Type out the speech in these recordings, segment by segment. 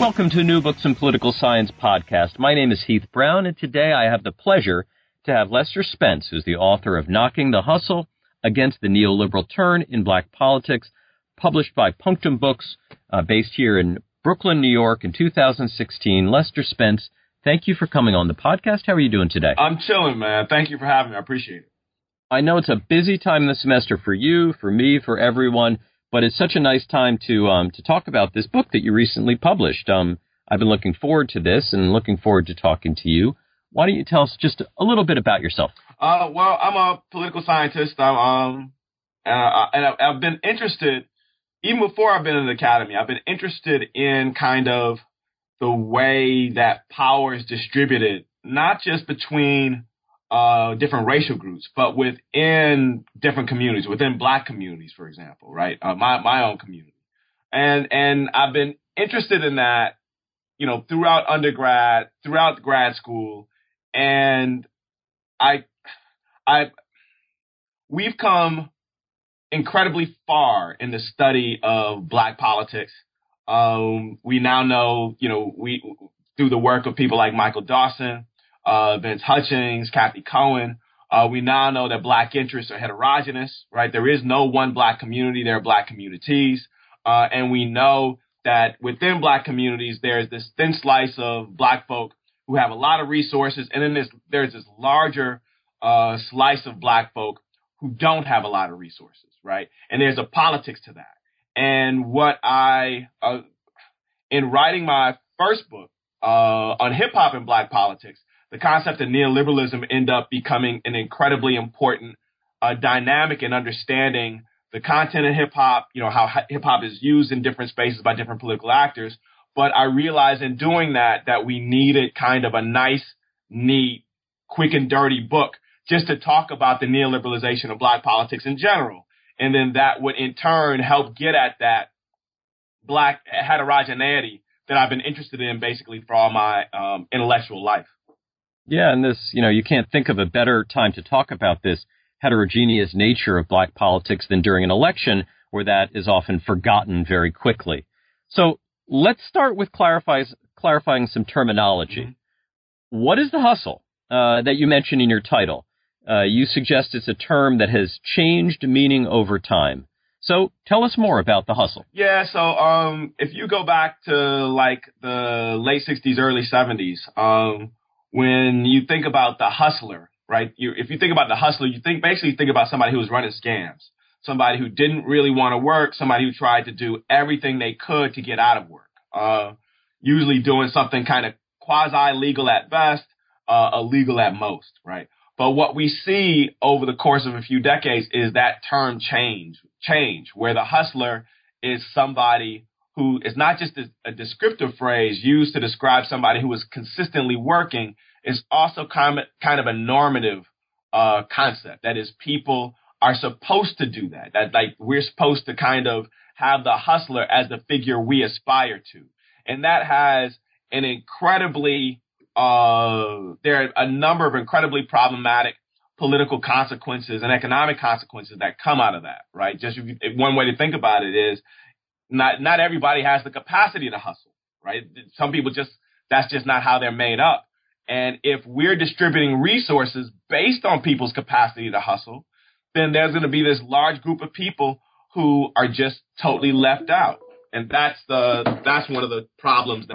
Welcome to New Books in Political Science podcast. My name is Heath Brown, and today I have the pleasure to have Lester Spence, who's the author of Knocking the Hustle Against the Neoliberal Turn in Black Politics, published by Punctum Books, uh, based here in Brooklyn, New York in 2016. Lester Spence, thank you for coming on the podcast. How are you doing today? I'm chilling, man. Thank you for having me. I appreciate it. I know it's a busy time in the semester for you, for me, for everyone but it's such a nice time to um, to talk about this book that you recently published. Um, I've been looking forward to this and looking forward to talking to you. Why don't you tell us just a little bit about yourself? Uh, well, I'm a political scientist. I'm, um, uh, and I've been interested even before I've been in the academy. I've been interested in kind of the way that power is distributed, not just between uh, different racial groups, but within different communities, within black communities, for example, right? Uh, my, my own community. And, and I've been interested in that, you know, throughout undergrad, throughout grad school. And I, I, we've come incredibly far in the study of black politics. Um, we now know, you know, we, through the work of people like Michael Dawson, uh, Vince Hutchings, Cathy Cohen. Uh, we now know that black interests are heterogeneous, right? There is no one black community. There are black communities. Uh, and we know that within black communities, there's this thin slice of black folk who have a lot of resources. And then there's, this larger, uh, slice of black folk who don't have a lot of resources, right? And there's a politics to that. And what I, uh, in writing my first book, uh, on hip hop and black politics, the concept of neoliberalism end up becoming an incredibly important uh, dynamic in understanding the content of hip hop, you know, how hip hop is used in different spaces by different political actors. But I realized in doing that, that we needed kind of a nice, neat, quick and dirty book just to talk about the neoliberalization of black politics in general. And then that would in turn help get at that black heterogeneity that I've been interested in basically for all my um, intellectual life. Yeah, and this, you know, you can't think of a better time to talk about this heterogeneous nature of black politics than during an election where that is often forgotten very quickly. So let's start with clarifies, clarifying some terminology. Mm-hmm. What is the hustle uh, that you mentioned in your title? Uh, you suggest it's a term that has changed meaning over time. So tell us more about the hustle. Yeah, so um, if you go back to like the late 60s, early 70s, um, when you think about the hustler, right? You, if you think about the hustler, you think basically think about somebody who was running scams, somebody who didn't really want to work, somebody who tried to do everything they could to get out of work. Uh, usually doing something kind of quasi legal at best, uh, illegal at most, right? But what we see over the course of a few decades is that term change, change, where the hustler is somebody who is not just a, a descriptive phrase used to describe somebody who is consistently working, is also kind of, a normative uh, concept. That is, people are supposed to do that. That like we're supposed to kind of have the hustler as the figure we aspire to, and that has an incredibly uh, there are a number of incredibly problematic political consequences and economic consequences that come out of that. Right? Just one way to think about it is not not everybody has the capacity to hustle, right? Some people just that's just not how they're made up. And if we're distributing resources based on people's capacity to hustle, then there's going to be this large group of people who are just totally left out. And that's the that's one of the problems.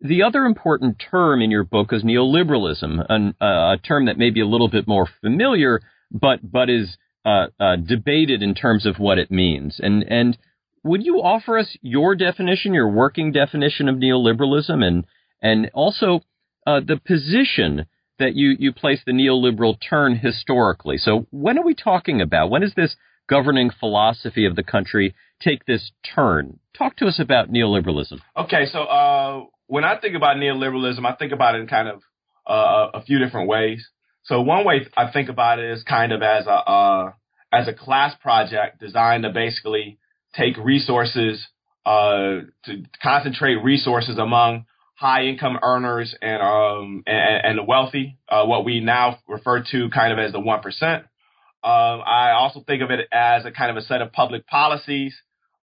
The other important term in your book is neoliberalism, an, uh, a term that may be a little bit more familiar, but but is uh, uh, debated in terms of what it means. And and would you offer us your definition, your working definition of neoliberalism, and and also uh, the position that you you place the neoliberal turn historically? So when are we talking about? When does this governing philosophy of the country take this turn? talk to us about neoliberalism. Okay, so uh, when I think about neoliberalism, I think about it in kind of uh, a few different ways. So one way I think about it is kind of as a uh, as a class project designed to basically take resources uh, to concentrate resources among high income earners and um and, and the wealthy, uh, what we now refer to kind of as the one percent. Um, I also think of it as a kind of a set of public policies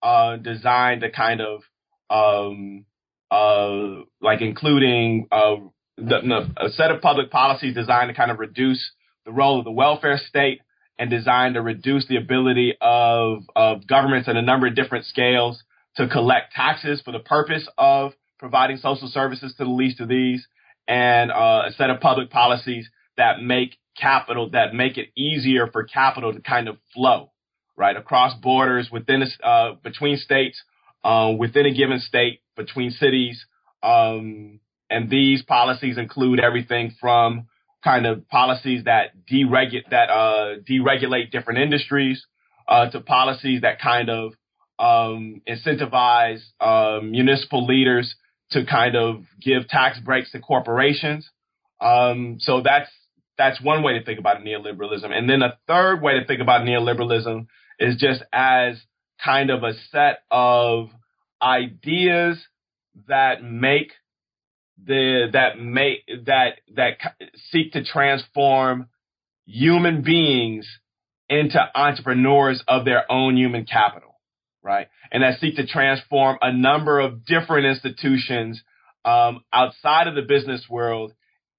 uh, designed to kind of um, uh, like including uh, the, the, a set of public policies designed to kind of reduce the role of the welfare state and designed to reduce the ability of, of governments at a number of different scales to collect taxes for the purpose of providing social services to the least of these, and uh, a set of public policies that make capital that make it easier for capital to kind of flow right across borders within uh, between states, uh, within a given state, between cities. Um, and these policies include everything from kind of policies that deregulate that uh, deregulate different industries uh, to policies that kind of um, incentivize uh, municipal leaders to kind of give tax breaks to corporations. Um, so that's that's one way to think about neoliberalism. And then a third way to think about neoliberalism is just as kind of a set of ideas that make the that make that that seek to transform human beings into entrepreneurs of their own human capital, right? And that seek to transform a number of different institutions um, outside of the business world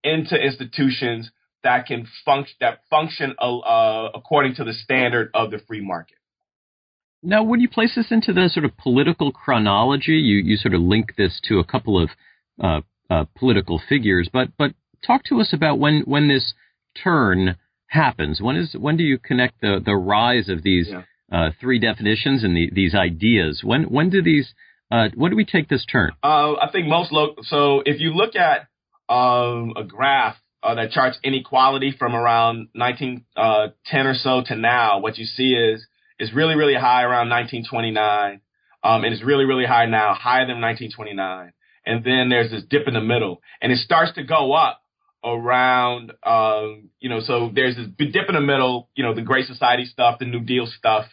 into institutions that can function that function uh, according to the standard of the free market. Now, when you place this into the sort of political chronology, you you sort of link this to a couple of uh, uh, political figures, but but talk to us about when when this turn happens. When is when do you connect the the rise of these yeah. uh, three definitions and the, these ideas? When when do these uh, when do we take this turn? Uh, I think most lo- so. If you look at um, a graph uh, that charts inequality from around 1910 uh, or so to now, what you see is is really really high around 1929, um, and it's really really high now, higher than 1929 and then there's this dip in the middle, and it starts to go up around, um, you know, so there's this dip in the middle, you know, the Great Society stuff, the New Deal stuff,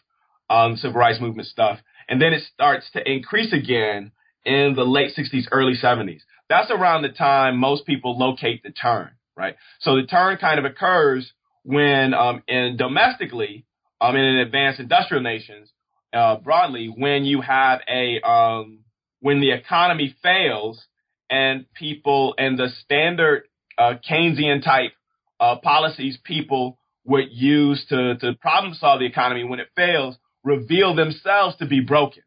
um, civil rights movement stuff, and then it starts to increase again in the late 60s, early 70s. That's around the time most people locate the turn, right? So the turn kind of occurs when, um, in domestically, um, in advanced industrial nations, uh, broadly, when you have a, um, when the economy fails and people and the standard uh, Keynesian type uh, policies people would use to, to problem solve the economy when it fails reveal themselves to be broken.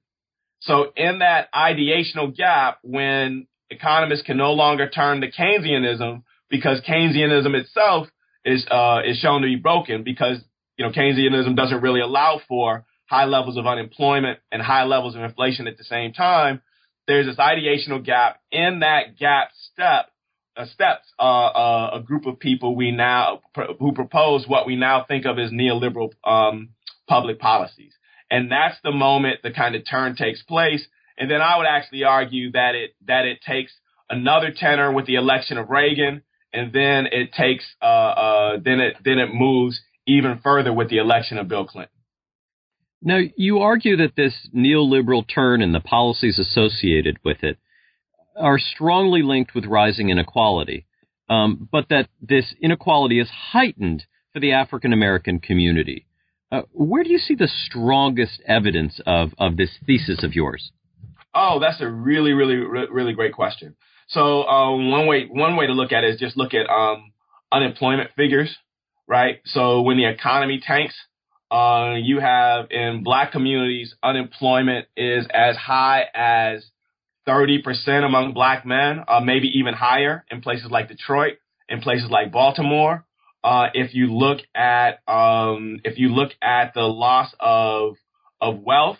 So in that ideational gap, when economists can no longer turn to Keynesianism because Keynesianism itself is uh, is shown to be broken because you know Keynesianism doesn't really allow for high levels of unemployment and high levels of inflation at the same time there's this ideational gap. In that gap step, uh, steps uh, uh, a group of people we now pr- who propose what we now think of as neoliberal um, public policies, and that's the moment the kind of turn takes place. And then I would actually argue that it that it takes another tenor with the election of Reagan, and then it takes uh, uh, then it then it moves even further with the election of Bill Clinton. Now, you argue that this neoliberal turn and the policies associated with it are strongly linked with rising inequality, um, but that this inequality is heightened for the African American community. Uh, where do you see the strongest evidence of, of this thesis of yours? Oh, that's a really, really, really great question. So um, one way one way to look at it is just look at um, unemployment figures, right? So when the economy tanks, uh, you have in black communities, unemployment is as high as 30% among black men, uh, maybe even higher in places like Detroit, in places like Baltimore. Uh, if you look at um, if you look at the loss of of wealth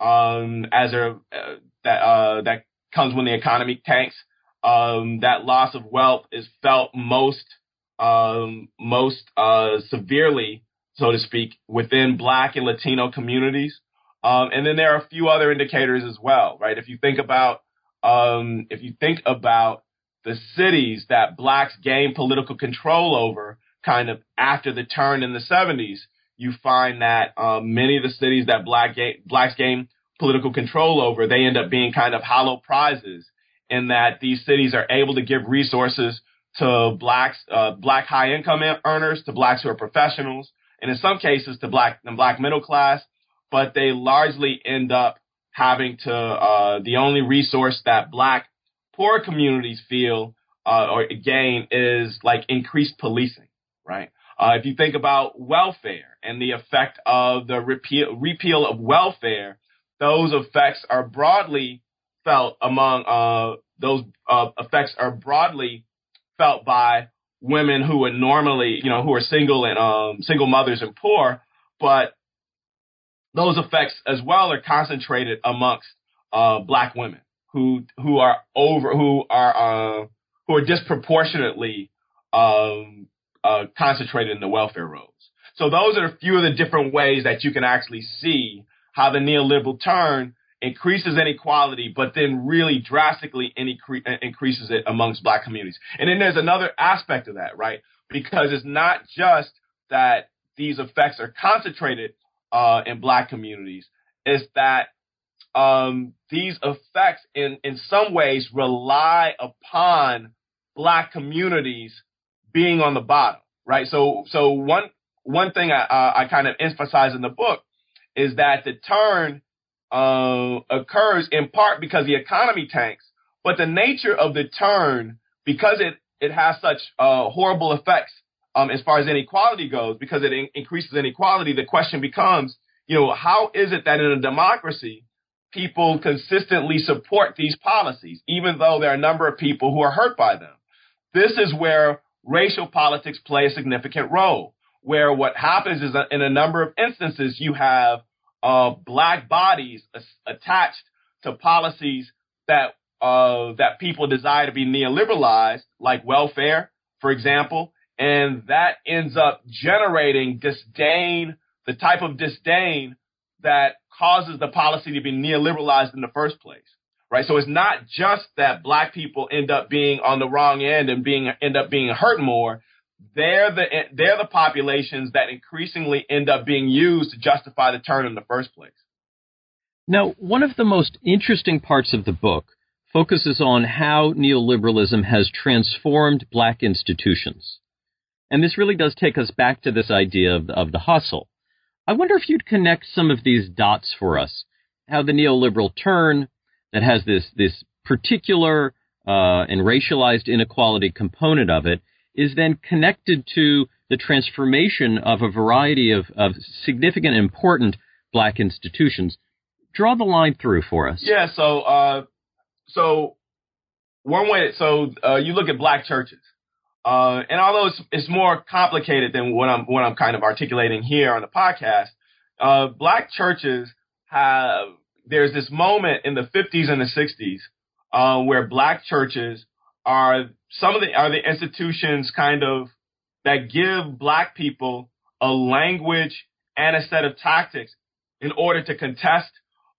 um, as a uh, that uh, that comes when the economy tanks, um, that loss of wealth is felt most um, most uh, severely so to speak, within Black and Latino communities. Um, and then there are a few other indicators as well, right? If you think about, um, if you think about the cities that blacks gained political control over kind of after the turn in the 70s, you find that um, many of the cities that black ga- blacks gained political control over, they end up being kind of hollow prizes in that these cities are able to give resources to blacks, uh, black high income earners, to blacks who are professionals, and in some cases to black and black middle class, but they largely end up having to uh, the only resource that black poor communities feel uh, or gain is like increased policing, right? Uh, if you think about welfare and the effect of the repeal, repeal of welfare, those effects are broadly felt among uh, those uh, effects are broadly felt by women who are normally, you know, who are single and um, single mothers and poor, but those effects as well are concentrated amongst uh, black women who who are over who are uh, who are disproportionately um, uh, concentrated in the welfare rolls. So those are a few of the different ways that you can actually see how the neoliberal turn increases inequality, but then really drastically increases it amongst black communities. And then there's another aspect of that, right? Because it's not just that these effects are concentrated uh, in black communities, it's that um, these effects in, in some ways rely upon black communities being on the bottom, right? So, so one, one thing I, uh, I kind of emphasize in the book is that the turn uh, occurs in part because the economy tanks, but the nature of the turn, because it, it has such uh, horrible effects um, as far as inequality goes, because it in- increases inequality, the question becomes, you know, how is it that in a democracy, people consistently support these policies, even though there are a number of people who are hurt by them? This is where racial politics play a significant role, where what happens is that in a number of instances, you have black bodies attached to policies that uh, that people desire to be neoliberalized, like welfare, for example, and that ends up generating disdain, the type of disdain that causes the policy to be neoliberalized in the first place. Right. So it's not just that black people end up being on the wrong end and being end up being hurt more they're the they're the populations that increasingly end up being used to justify the turn in the first place. Now, one of the most interesting parts of the book focuses on how neoliberalism has transformed black institutions. And this really does take us back to this idea of, of the hustle. I wonder if you'd connect some of these dots for us. How the neoliberal turn that has this, this particular uh, and racialized inequality component of it is then connected to the transformation of a variety of, of significant, important black institutions. Draw the line through for us. Yeah. So, uh, so one way, so uh, you look at black churches, uh, and although it's, it's more complicated than what I'm what I'm kind of articulating here on the podcast, uh, black churches have there's this moment in the 50s and the 60s uh, where black churches are some of the are the institutions kind of that give black people a language and a set of tactics in order to contest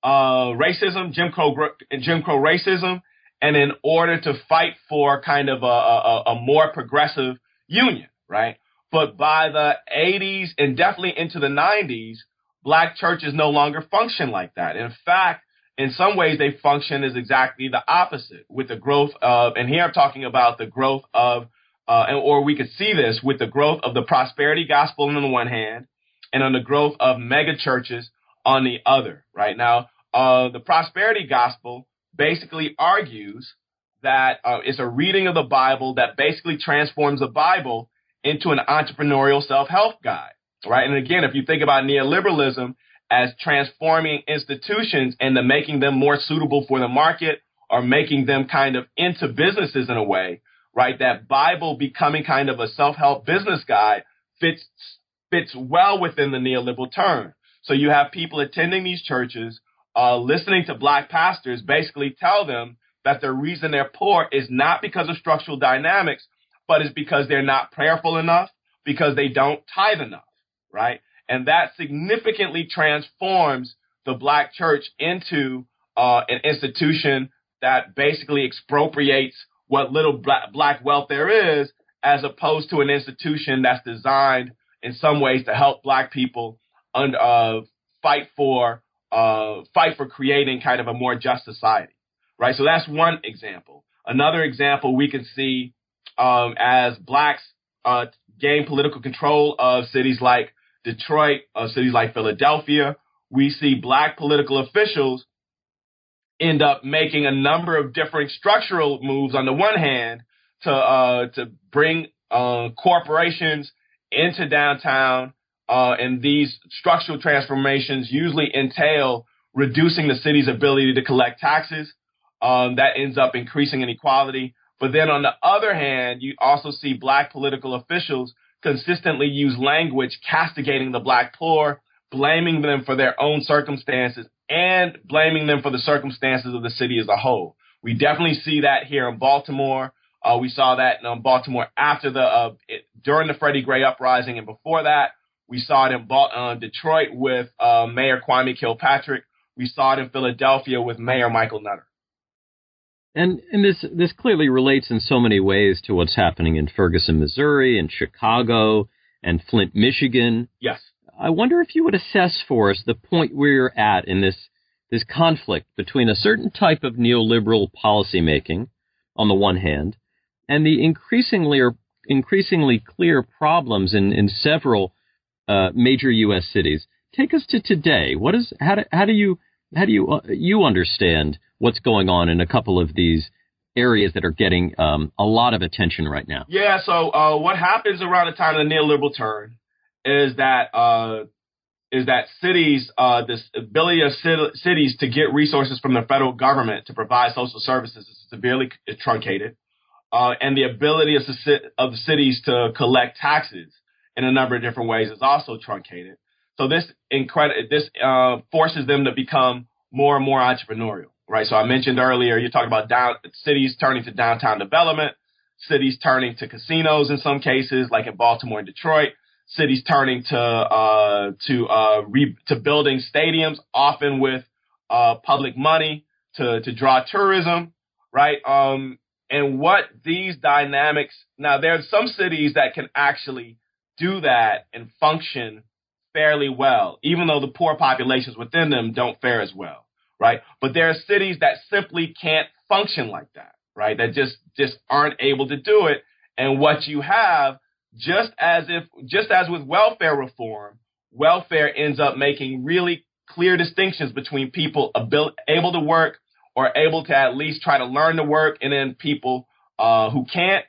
uh, racism, Jim Crow, Jim Crow racism, and in order to fight for kind of a, a, a more progressive union, right? But by the 80s and definitely into the 90s, black churches no longer function like that. In fact, in some ways they function as exactly the opposite with the growth of, and here I'm talking about the growth of, uh, or we could see this with the growth of the prosperity gospel on the one hand and on the growth of mega churches on the other, right? Now, uh, the prosperity gospel basically argues that uh, it's a reading of the Bible that basically transforms the Bible into an entrepreneurial self-help guide, right? And again, if you think about neoliberalism, as transforming institutions and the making them more suitable for the market or making them kind of into businesses in a way, right? That Bible becoming kind of a self-help business guide fits fits well within the neoliberal turn. So you have people attending these churches, uh, listening to black pastors basically tell them that the reason they're poor is not because of structural dynamics, but is because they're not prayerful enough, because they don't tithe enough, right? And that significantly transforms the black church into uh, an institution that basically expropriates what little black, black wealth there is, as opposed to an institution that's designed in some ways to help black people and uh, fight for uh, fight for creating kind of a more just society, right? So that's one example. Another example we can see um, as blacks uh, gain political control of cities like Detroit, of cities like Philadelphia, we see black political officials end up making a number of different structural moves on the one hand to uh, to bring uh, corporations into downtown, uh, and these structural transformations usually entail reducing the city's ability to collect taxes. Um, that ends up increasing inequality. But then on the other hand, you also see black political officials consistently use language castigating the black poor, blaming them for their own circumstances and blaming them for the circumstances of the city as a whole. We definitely see that here in Baltimore. Uh, we saw that in um, Baltimore after the uh, it, during the Freddie Gray uprising, and before that, we saw it in uh, Detroit with uh, Mayor Kwame Kilpatrick. We saw it in Philadelphia with Mayor Michael Nutter. And and this this clearly relates in so many ways to what's happening in Ferguson, Missouri, and Chicago, and Flint, Michigan. Yes. I wonder if you would assess for us the point where we're at in this this conflict between a certain type of neoliberal policymaking on the one hand and the increasingly or increasingly clear problems in, in several uh, major U.S. cities. Take us to today. What is how do, how do you how do you uh, you understand what's going on in a couple of these areas that are getting um, a lot of attention right now? Yeah. So uh, what happens around the time of the neoliberal turn is that uh, is that cities, uh, this ability of cities to get resources from the federal government to provide social services is severely truncated, uh, and the ability of of cities to collect taxes in a number of different ways is also truncated. So this incredible this uh, forces them to become more and more entrepreneurial, right? So I mentioned earlier, you talk about down cities turning to downtown development, cities turning to casinos in some cases, like in Baltimore and Detroit cities turning to uh, to uh, re- to building stadiums, often with uh, public money to to draw tourism, right? Um, and what these dynamics now, there are some cities that can actually do that and function fairly well, even though the poor populations within them don't fare as well, right? But there are cities that simply can't function like that, right? That just just aren't able to do it. And what you have just as if, just as with welfare reform, welfare ends up making really clear distinctions between people able, able to work or able to at least try to learn to work and then people uh, who can't.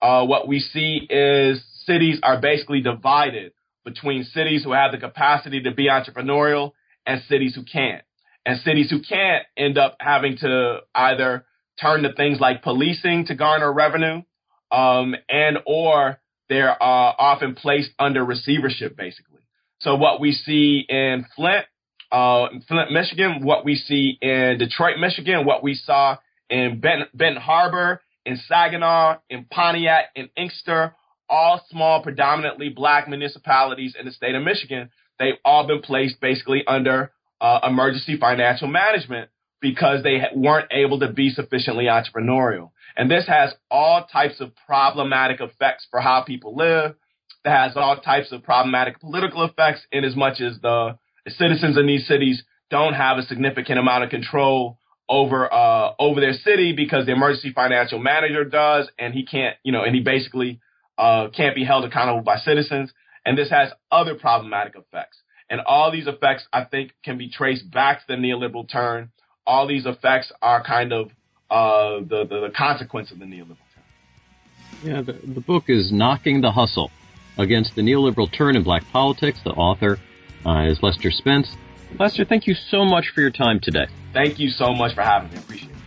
Uh, what we see is cities are basically divided between cities who have the capacity to be entrepreneurial and cities who can't. And cities who can't end up having to either turn to things like policing to garner revenue, um, and or they're uh, often placed under receivership, basically. So what we see in Flint, uh, Flint, Michigan, what we see in Detroit, Michigan, what we saw in Benton, Benton Harbor, in Saginaw, in Pontiac, in Inkster, all small, predominantly black municipalities in the state of Michigan, they've all been placed basically under uh, emergency financial management because they weren't able to be sufficiently entrepreneurial. And this has all types of problematic effects for how people live. It has all types of problematic political effects in as much as the citizens in these cities don't have a significant amount of control over uh, over their city because the emergency financial manager does, and he can't, you know, and he basically uh, can't be held accountable by citizens. And this has other problematic effects. And all these effects, I think, can be traced back to the neoliberal turn. All these effects are kind of uh, the, the, the consequence of the neoliberal turn. Yeah, the, the book is Knocking the Hustle Against the Neoliberal Turn in Black Politics. The author uh, is Lester Spence. Lester, thank you so much for your time today. Thank you so much for having me. I appreciate it.